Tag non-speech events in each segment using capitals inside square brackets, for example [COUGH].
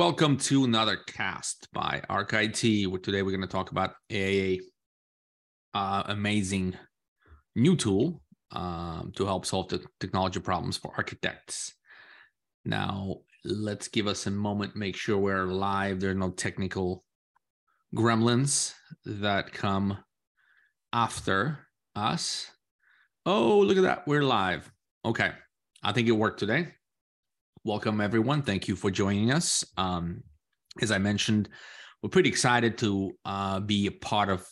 Welcome to another cast by ArcIT. Today we're going to talk about a uh, amazing new tool um, to help solve the technology problems for architects. Now, let's give us a moment, make sure we're live. There are no technical gremlins that come after us. Oh, look at that. We're live. Okay. I think it worked today. Welcome, everyone. Thank you for joining us. Um, as I mentioned, we're pretty excited to uh, be a part of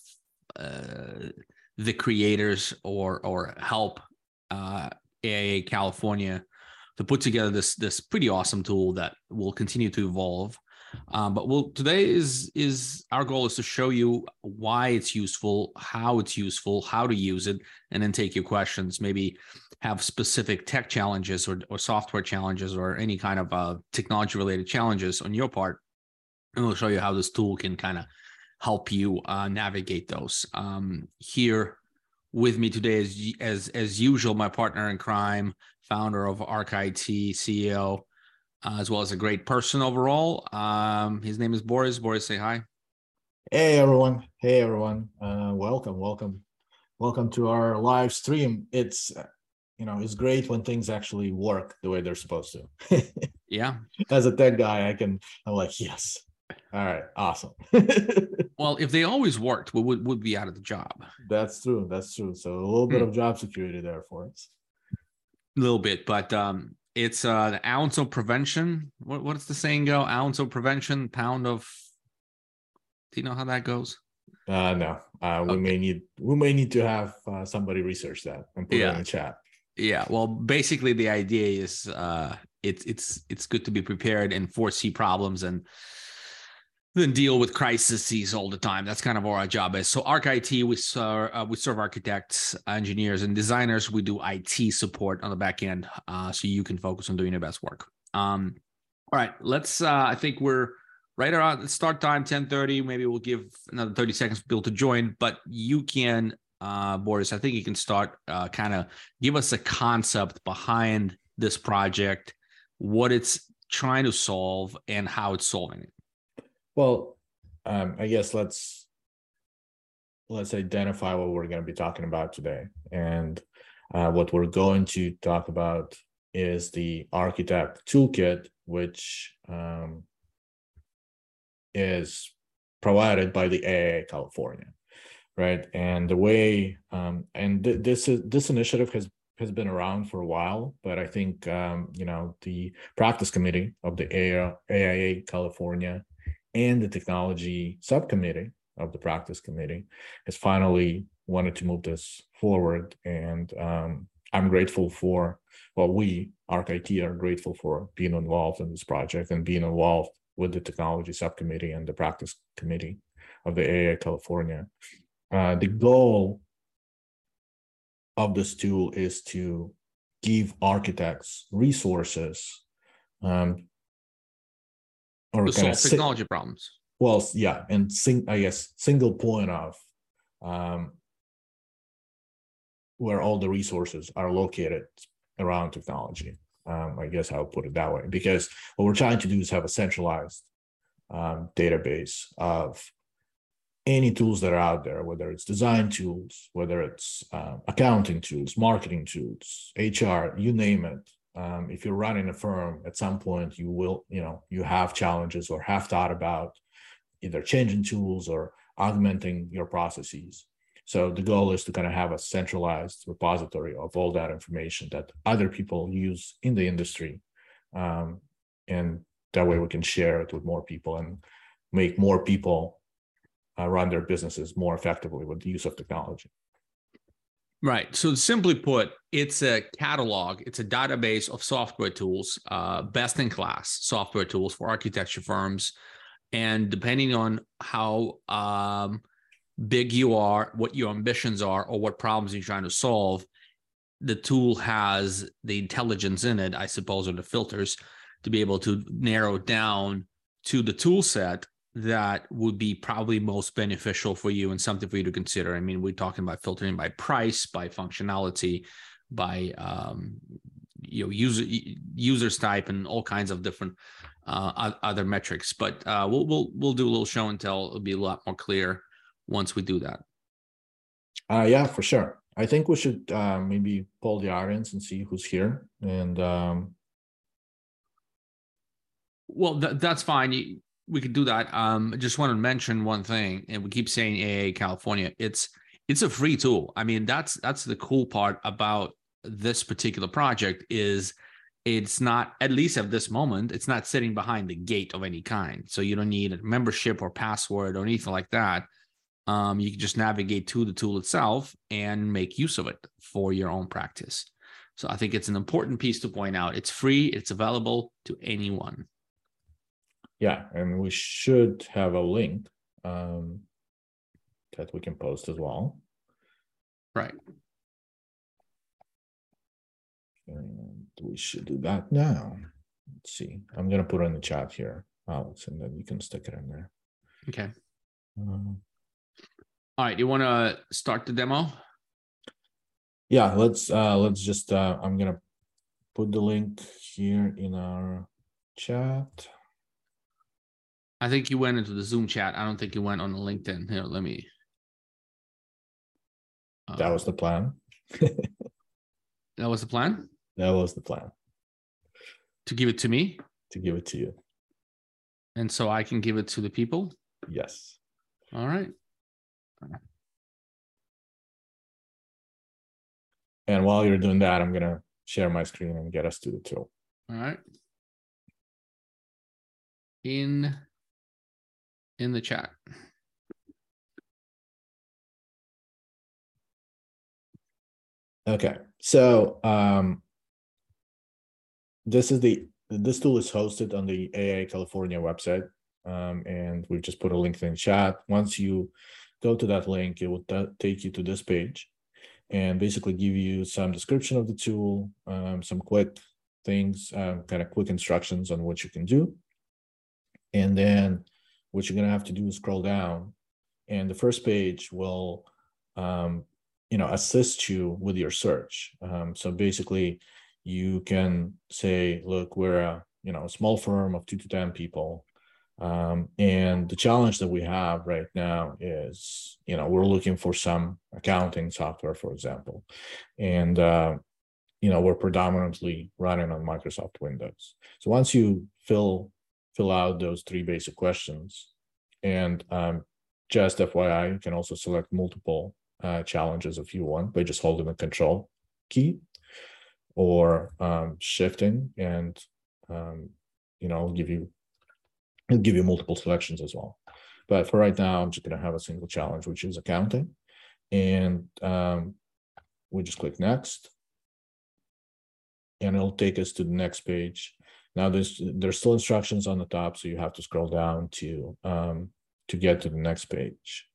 uh, the creators or or help uh, AIA California to put together this this pretty awesome tool that will continue to evolve. Um, but we'll today is is our goal is to show you why it's useful, how it's useful, how to use it, and then take your questions. Maybe have specific tech challenges or, or software challenges or any kind of uh, technology related challenges on your part, and we'll show you how this tool can kind of help you uh, navigate those. Um, here with me today is as as usual my partner in crime, founder of ArcIT, CEO uh, as well as a great person overall. Um, his name is Boris. Boris, say hi. Hey everyone. Hey everyone. Uh, welcome, welcome, welcome to our live stream. It's uh, you know it's great when things actually work the way they're supposed to. [LAUGHS] yeah. As a tech guy, I can. I'm like yes. All right, awesome. [LAUGHS] well, if they always worked, we would would be out of the job. That's true. That's true. So a little bit hmm. of job security there for us. A little bit, but um, it's uh the ounce of prevention. What what's the saying go? Ounce of prevention, pound of. Do you know how that goes? Uh no. Uh, we okay. may need we may need to have uh, somebody research that and put yeah. it in the chat. Yeah. Well, basically the idea is uh it's it's it's good to be prepared and foresee problems and than deal with crises all the time. That's kind of our job is. So ArcIT, we serve uh, we serve architects, engineers, and designers. We do IT support on the back end, uh, so you can focus on doing your best work. Um, all right, let's. Uh, I think we're right around start time, ten thirty. Maybe we'll give another thirty seconds for people to join, but you can, uh, Boris. I think you can start. Uh, kind of give us a concept behind this project, what it's trying to solve, and how it's solving it. Well, um, I guess let's let's identify what we're going to be talking about today, and uh, what we're going to talk about is the Architect Toolkit, which um, is provided by the AIA California, right? And the way um, and th- this is this initiative has has been around for a while, but I think um, you know the practice committee of the AIA, AIA California and the technology subcommittee of the practice committee has finally wanted to move this forward. And um, I'm grateful for, well, we, ArcIT, are grateful for being involved in this project and being involved with the technology subcommittee and the practice committee of the AIA California. Uh, the goal of this tool is to give architects resources um, or to solve technology problems. Well, yeah, and sing, I guess single point of um, where all the resources are located around technology. Um, I guess I'll put it that way because what we're trying to do is have a centralized um, database of any tools that are out there, whether it's design tools, whether it's um, accounting tools, marketing tools, HR, you name it, um, if you're running a firm at some point you will you know you have challenges or have thought about either changing tools or augmenting your processes. So the goal is to kind of have a centralized repository of all that information that other people use in the industry um, and that way we can share it with more people and make more people uh, run their businesses more effectively with the use of technology Right. So simply put, it's a catalog, it's a database of software tools, uh, best in class software tools for architecture firms. And depending on how um, big you are, what your ambitions are, or what problems you're trying to solve, the tool has the intelligence in it, I suppose, or the filters to be able to narrow down to the tool set that would be probably most beneficial for you and something for you to consider. I mean, we're talking about filtering by price, by functionality, by um, you know user users type, and all kinds of different uh, other metrics. But uh, we'll we'll we'll do a little show and tell. It'll be a lot more clear once we do that. Uh, yeah, for sure. I think we should uh, maybe poll the audience and see who's here. And um... well, th- that's fine. You, we could do that. Um, I just want to mention one thing, and we keep saying AIA California. It's it's a free tool. I mean, that's that's the cool part about this particular project is it's not at least at this moment it's not sitting behind the gate of any kind so you don't need a membership or password or anything like that um, you can just navigate to the tool itself and make use of it for your own practice so i think it's an important piece to point out it's free it's available to anyone yeah and we should have a link um, that we can post as well right and we should do that now. Let's see. I'm gonna put it in the chat here, Alex, and then you can stick it in there. Okay. Um, All right. You want to start the demo? Yeah. Let's uh let's just uh I'm gonna put the link here in our chat. I think you went into the Zoom chat. I don't think you went on the LinkedIn. Here, let me. Uh, that was the plan. [LAUGHS] that was the plan. That was the plan. To give it to me? To give it to you. And so I can give it to the people? Yes. All right. And while you're doing that, I'm going to share my screen and get us to the tool. All right. In in the chat. Okay. So um this is the this tool is hosted on the AIA California website, um, and we've just put a link in the chat. Once you go to that link, it will take you to this page, and basically give you some description of the tool, um, some quick things, um, kind of quick instructions on what you can do, and then what you're gonna have to do is scroll down, and the first page will, um, you know, assist you with your search. Um, so basically you can say, look, we're a you know a small firm of two to ten people, um, and the challenge that we have right now is you know we're looking for some accounting software, for example, and uh, you know we're predominantly running on Microsoft Windows. So once you fill fill out those three basic questions, and um, just FYI, you can also select multiple uh, challenges if you want by just holding the control key or um, shifting and um, you know give you it'll give you multiple selections as well. But for right now i'm just going to have a single challenge which is accounting. And um, we just click next. And it'll take us to the next page now there's there's still instructions on the top so you have to scroll down to um, to get to the next page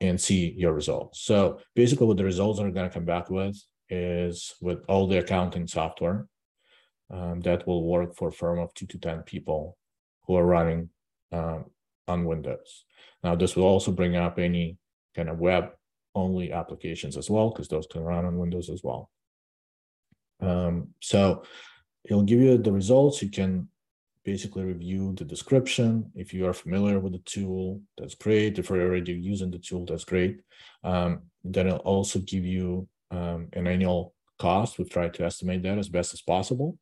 and see your results so basically what the results are going to come back with is with all the accounting software um, that will work for a firm of two to 10 people who are running um, on Windows. Now, this will also bring up any kind of web only applications as well, because those can run on Windows as well. Um, so it'll give you the results. You can basically review the description. If you are familiar with the tool, that's great. If you're already using the tool, that's great. Um, then it'll also give you um, an annual cost. We've tried to estimate that as best as possible.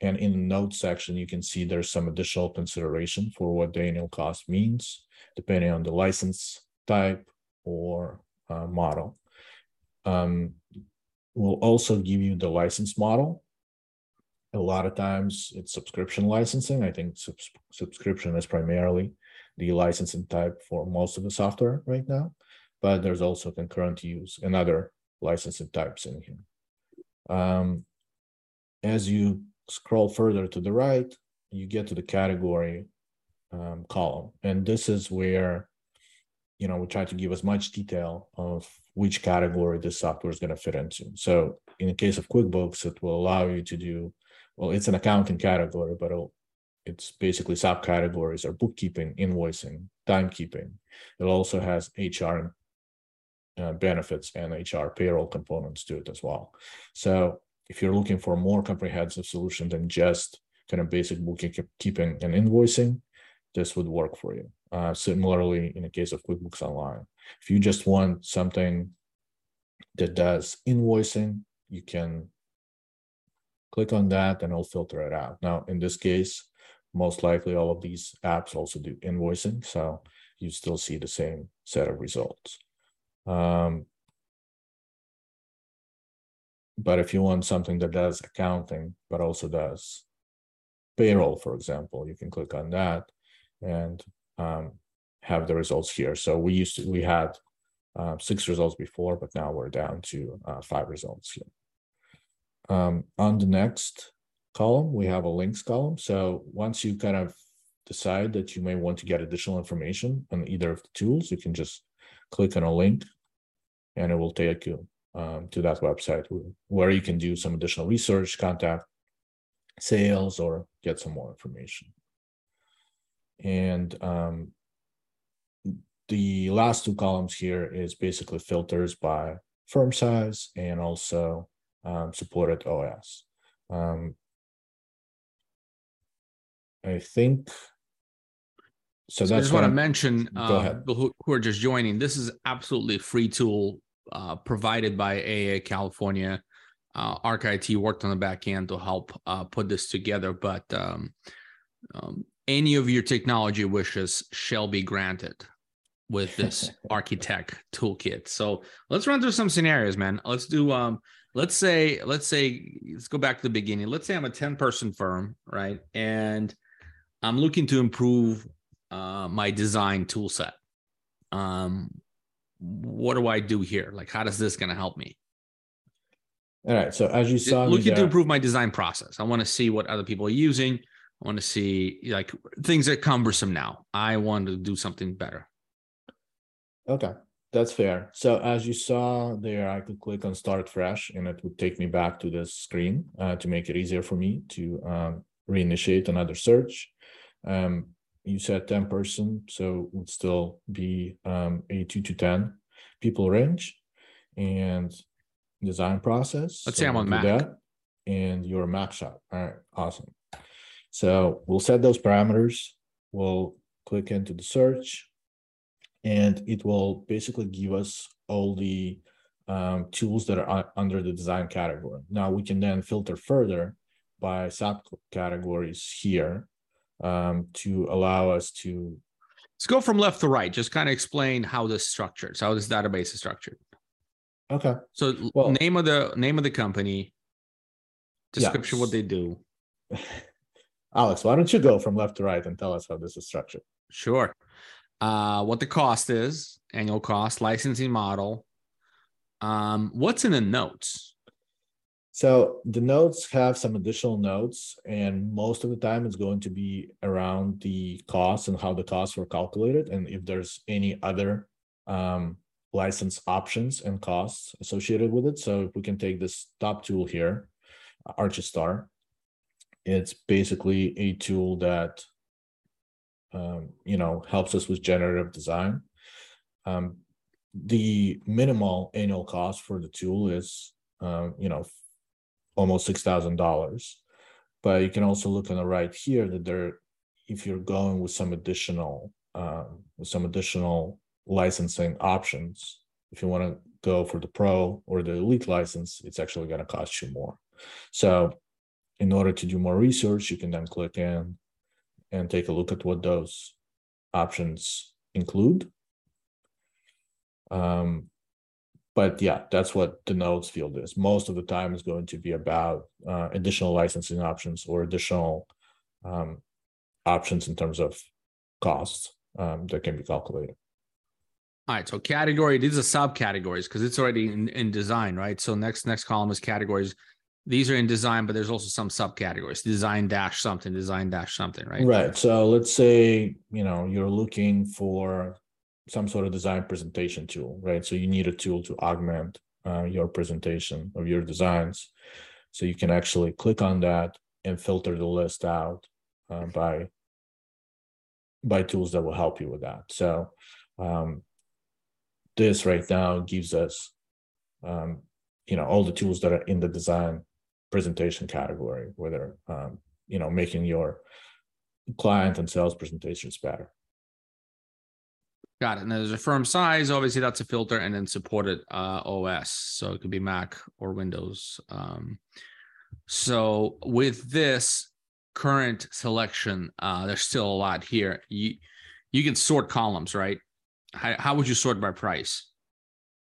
And in the notes section, you can see there's some additional consideration for what the annual cost means, depending on the license type or uh, model. Um, we'll also give you the license model. A lot of times it's subscription licensing. I think subs subscription is primarily the licensing type for most of the software right now, but there's also concurrent use and other licensing types in here. Um, as you scroll further to the right, you get to the category um, column. And this is where, you know, we try to give as much detail of which category this software is going to fit into. So in the case of QuickBooks, it will allow you to do, well, it's an accounting category, but it's basically subcategories are bookkeeping, invoicing, timekeeping. It also has HR uh, benefits and HR payroll components to it as well. So if you're looking for a more comprehensive solution than just kind of basic bookkeeping and invoicing, this would work for you. Uh, similarly, in the case of QuickBooks Online, if you just want something that does invoicing, you can click on that and it'll filter it out. Now, in this case, most likely all of these apps also do invoicing, so you still see the same set of results. Um, but if you want something that does accounting, but also does payroll, for example, you can click on that and um, have the results here. So we used to, we had uh, six results before, but now we're down to uh, five results here. Um, on the next column, we have a links column. So once you kind of decide that you may want to get additional information on either of the tools, you can just click on a link and it will take you um, to that website where you can do some additional research, contact sales, or get some more information. And um, the last two columns here is basically filters by firm size and also supported OS. Um, I think so. That's I just want to mention uh, who, who are just joining. This is absolutely free tool uh, provided by AIA California. Uh, ArcIT worked on the back end to help uh, put this together, but um, um, any of your technology wishes shall be granted with this [LAUGHS] architect toolkit. So let's run through some scenarios, man. Let's do um let's say let's say let's go back to the beginning. Let's say I'm a 10 person firm, right? And I'm looking to improve uh, my design tool set. Um what do I do here? Like, how does this going to help me? All right. So as you saw, looking to improve my design process, I want to see what other people are using. I want to see like things that cumbersome now. I want to do something better. Okay, that's fair. So as you saw there, I could click on Start Fresh, and it would take me back to this screen uh, to make it easier for me to um, reinitiate another search. Um, you said 10 person, so it would still be um, a two to 10 people range and design process. Let's so say I'm on Mac. That, and you're a Mac shop. All right, awesome. So we'll set those parameters. We'll click into the search and it will basically give us all the um, tools that are under the design category. Now we can then filter further by subcategories here um, to allow us to. Let's go from left to right. Just kind of explain how this structured, how this database is structured. Okay. So well, name of the name of the company, description what they do. [LAUGHS] Alex, why don't you go from left to right and tell us how this is structured? Sure. Uh, what the cost is, annual cost, licensing model. Um, what's in the notes? So the notes have some additional notes, and most of the time it's going to be around the costs and how the costs were calculated, and if there's any other um, license options and costs associated with it. So if we can take this top tool here, Archistar, it's basically a tool that um, you know helps us with generative design. Um, the minimal annual cost for the tool is um, you know almost six thousand dollars. But you can also look on the right here that there, if you're going with some additional um, with some additional licensing options, if you want to go for the pro or the elite license, it's actually going to cost you more. So, in order to do more research, you can then click in and take a look at what those options include. Um, but yeah, that's what the notes field is. Most of the time is going to be about uh, additional licensing options or additional um, options in terms of costs um, that can be calculated. All right, so category these are subcategories because it's already in, in design, right? So next next column is categories. These are in design, but there's also some subcategories. Design dash something, design dash something, right? Right. So let's say you know you're looking for some sort of design presentation tool, right? So you need a tool to augment uh, your presentation of your designs. So you can actually click on that and filter the list out uh, by by tools that will help you with that. So um, this right now gives us, um, you know, all the tools that are in the design presentation category, whether um, you know making your client and sales presentations better. Got it. And there's a firm size. Obviously, that's a filter, and then supported uh, OS, so it could be Mac or Windows. Um, so with this current selection, uh, there's still a lot here. You you can sort columns, right? How, how would you sort by price?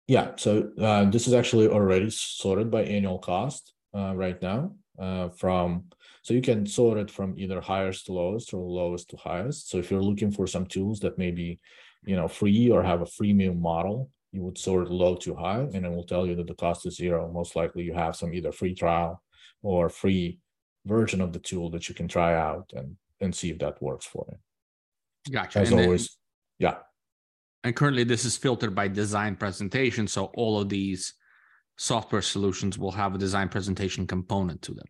Yeah, so uh, this is actually already sorted by annual cost uh, right now. Uh, from so you can sort it from either highest to lowest or lowest to highest. So if you're looking for some tools that may be, you know, free or have a freemium model, you would sort low to high, and it will tell you that the cost is zero. Most likely, you have some either free trial or free version of the tool that you can try out and and see if that works for you. Gotcha. As and always, then, yeah. And currently, this is filtered by design presentation. So all of these software solutions will have a design presentation component to them.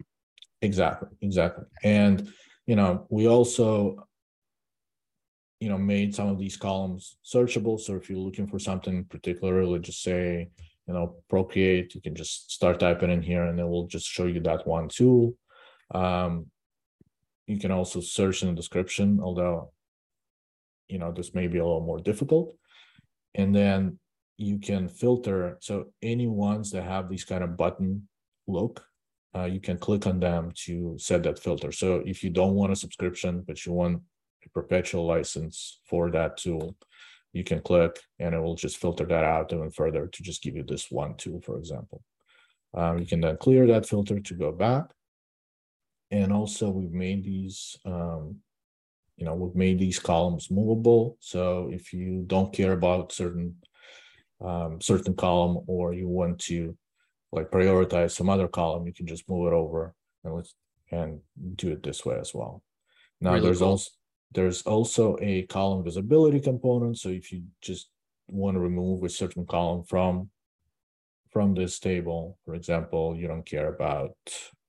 Exactly, exactly. And you know, we also you know made some of these columns searchable. So if you're looking for something particularly, just say, you know, Procreate, you can just start typing in here and it will just show you that one tool. Um, you can also search in the description, although you know this may be a little more difficult. And then you can filter. So any ones that have these kind of button look, uh, you can click on them to set that filter. So if you don't want a subscription, but you want a perpetual license for that tool, you can click and it will just filter that out even further to just give you this one tool, for example. Um, you can then clear that filter to go back. And also we've made these, um, you know, we've made these columns movable. So if you don't care about certain um, certain column or you want to like prioritize some other column, you can just move it over and let's and do it this way as well. Now really there's cool. also there's also a column visibility component. So if you just want to remove a certain column from from this table, for example, you don't care about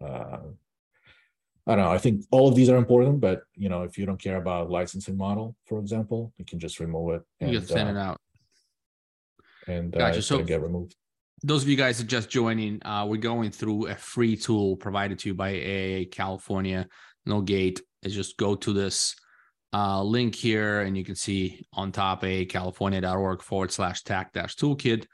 uh, I don't know. I think all of these are important, but you know, if you don't care about licensing model, for example, you can just remove it. And, you can send uh, it out. And uh, gotcha. so get removed those of you guys that just joining, uh, we're going through a free tool provided to you by AIA California. No gate. Is just go to this uh, link here, and you can see on top aiacalifornia.org forward slash tac dash toolkit.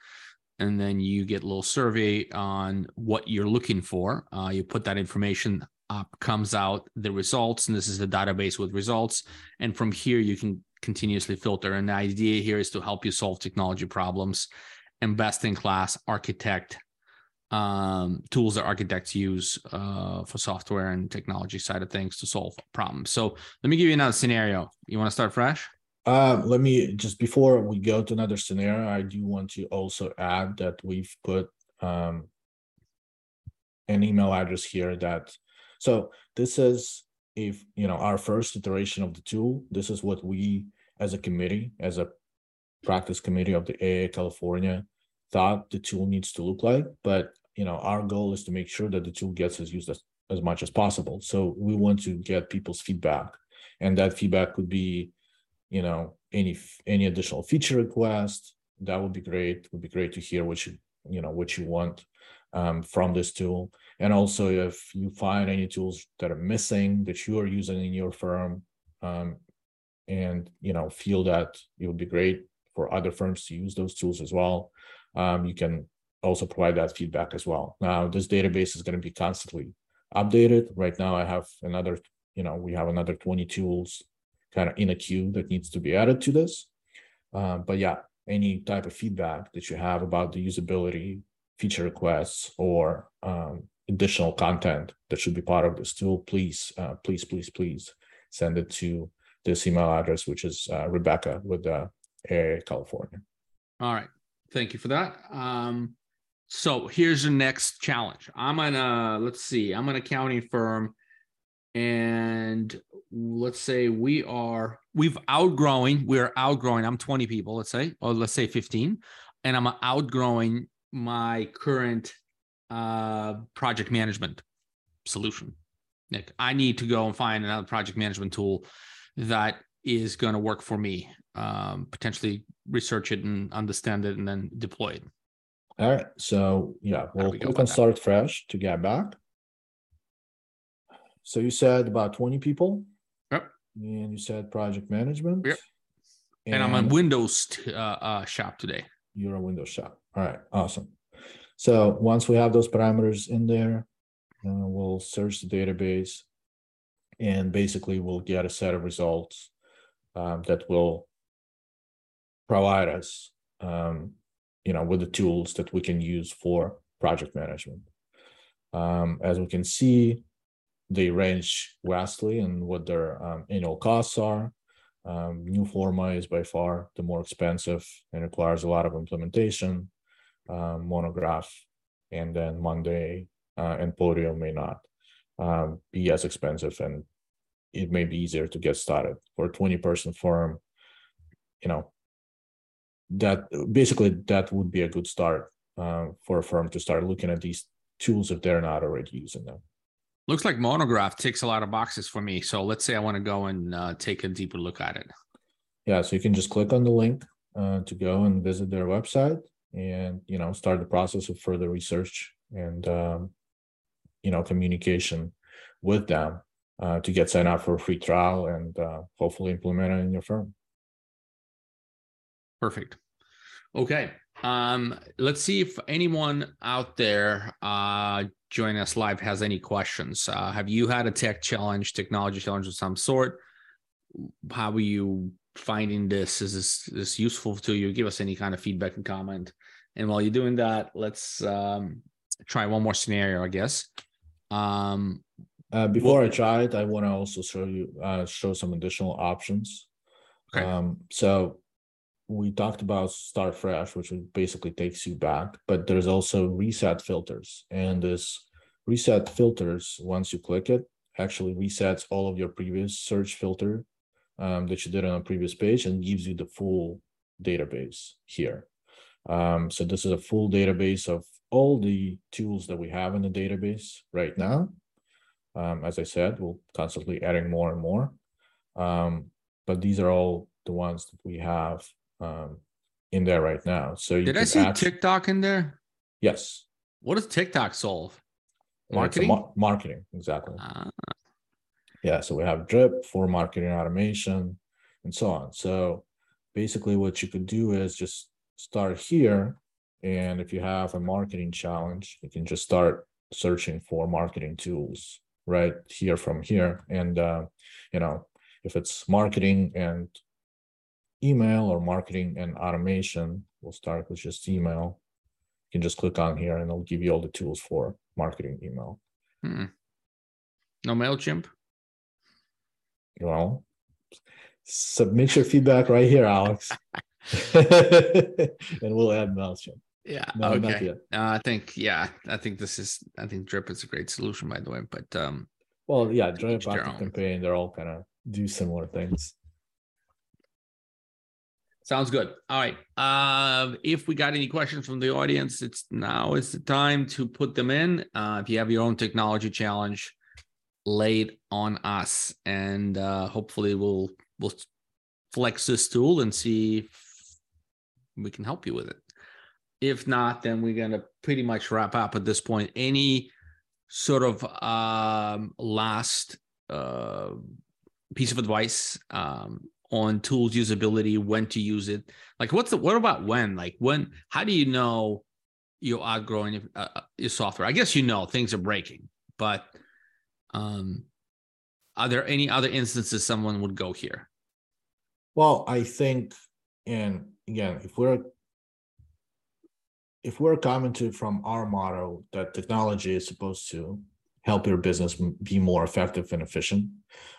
And then you get a little survey on what you're looking for. Uh, you put that information up, comes out the results, and this is the database with results. And from here, you can continuously filter. And the idea here is to help you solve technology problems and best in class architect um, tools that architects use uh, for software and technology side of things to solve problems. So let me give you another scenario. You want to start fresh? Uh, let me just before we go to another scenario, I do want to also add that we've put um, an email address here that so this is if you know our first iteration of the tool. This is what we as a committee, as a practice committee of the AIA California thought the tool needs to look like. But you know, our goal is to make sure that the tool gets as used as, as much as possible. So we want to get people's feedback, and that feedback could be, you know, any any additional feature request. That would be great. It would be great to hear what you you know what you want um, from this tool, and also if you find any tools that are missing that you are using in your firm, um, and you know feel that it would be great for other firms to use those tools as well. Um, you can also provide that feedback as well. Now, this database is going to be constantly updated. Right now, I have another, you know, we have another 20 tools kind of in a queue that needs to be added to this. Uh, but yeah, any type of feedback that you have about the usability, feature requests, or um, additional content that should be part of this tool, please, uh, please, please, please send it to this email address, which is uh, Rebecca with uh, California. All right. Thank you for that. Um, so here's the next challenge. I'm an uh, let's see, I'm an accounting firm, and let's say we are we've outgrowing, we're outgrowing. I'm 20 people, let's say, or let's say 15, and I'm outgrowing my current uh, project management solution. Nick, I need to go and find another project management tool that is going to work for me. Um, potentially research it and understand it, and then deploy it. All right. So yeah, we'll we click on start fresh to get back. So you said about 20 people. Yep. And you said project management. Yep. And, and I'm a Windows uh, uh, shop today. You're a Windows shop. All right. Awesome. So once we have those parameters in there, uh, we'll search the database and basically we'll get a set of results um, that will provide us um, you know with the tools that we can use for project management um, as we can see they range vastly in what their um, annual costs are um, Newforma is by far the more expensive and requires a lot of implementation um, monograph and then monday uh, and podium may not um, be as expensive and it may be easier to get started. For a 20 person firm you know that basically that would be a good start uh, for a firm to start looking at these tools if they're not already using them. Looks like monograph ticks a lot of boxes for me so let's say i want to go and uh, take a deeper look at it. Yeah so you can just click on the link uh, to go and visit their website and you know start the process of further research and um, you know communication with them uh, to get signed up for a free trial and uh, hopefully implement it in your firm. Perfect. Okay. Um, let's see if anyone out there uh, joining us live has any questions. Uh, have you had a tech challenge, technology challenge of some sort? How are you finding this? Is this, this useful to you? Give us any kind of feedback and comment. And while you're doing that, let's um, try one more scenario, I guess. Um, uh, before well, I try it, I want to also show you uh, show some additional options. Okay. Um, so we talked about start fresh, which basically takes you back, but there's also reset filters, and this reset filters once you click it actually resets all of your previous search filter um, that you did on a previous page and gives you the full database here. Um, so this is a full database of all the tools that we have in the database right now. Um, as I said, we'll constantly adding more and more. Um, but these are all the ones that we have um, in there right now. So did I see add... TikTok in there? Yes. What does TikTok solve? Marketing. Mar- marketing, exactly. Ah. Yeah. So we have Drip for marketing automation and so on. So basically, what you could do is just start here and if you have a marketing challenge, you can just start searching for marketing tools right here from here. And, uh, you know, if it's marketing and email or marketing and automation, we'll start with just email. You can just click on here and it'll give you all the tools for marketing email. Hmm. No MailChimp? Well, submit your feedback right here, Alex. [LAUGHS] [LAUGHS] and we'll add MailChimp. Yeah. No, okay. Uh, I think yeah, I think this is I think Drip is a great solution by the way. But um well yeah, Drip Campaign, they're all kind of do similar things. Sounds good. All right. Uh, if we got any questions from the audience, it's now is the time to put them in. Uh, if you have your own technology challenge, laid on us, and uh, hopefully we'll we'll flex this tool and see if we can help you with it. If not, then we're to pretty much wrap up at this point. Any sort of um, last uh, piece of advice um, on tools usability, when to use it? Like, what's the what about when? Like, when? How do you know you're outgrowing uh, uh, your software? I guess you know things are breaking, but um, are there any other instances someone would go here? Well, I think, and again, if we're if we're commenting from our model that technology is supposed to help your business be more effective and efficient,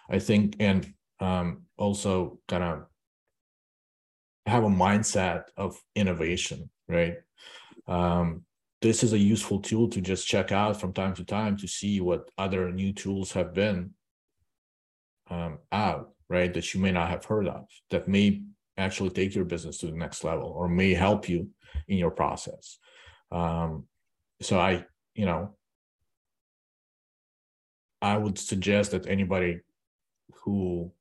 I think, and um, also kind of have a mindset of innovation, right? Um, this is a useful tool to just check out from time to time to see what other new tools have been um, out, right? That you may not have heard of that may actually take your business to the next level or may help you in your process. Um, so I, you know, I would suggest that anybody who,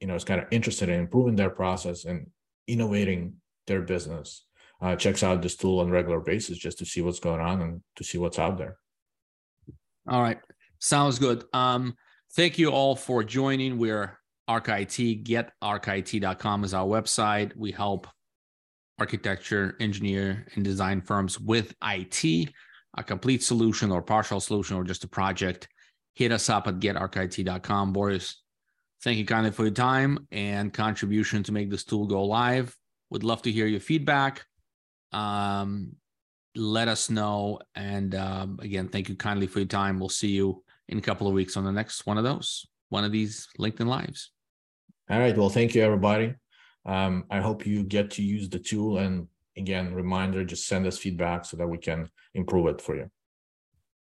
you know, is kind of interested in improving their process and innovating their business uh, checks out this tool on regular basis just to see what's going on and to see what's out there. All right. Sounds good. Um, thank you all for joining. We're ArcIT. GetArcIT.com is our website. We help architecture, engineer, and design firms with IT, a complete solution or partial solution or just a project. Hit us up at getarcit.com. Boris, thank you kindly for your time and contribution to make this tool go live. Would love to hear your feedback. Um, let us know. And um, again, thank you kindly for your time. We'll see you in a couple of weeks on the next one of those, one of these LinkedIn Lives. All right. Well, thank you, everybody. Um, I hope you get to use the tool. And again, reminder just send us feedback so that we can improve it for you.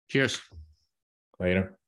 Cheers. Later.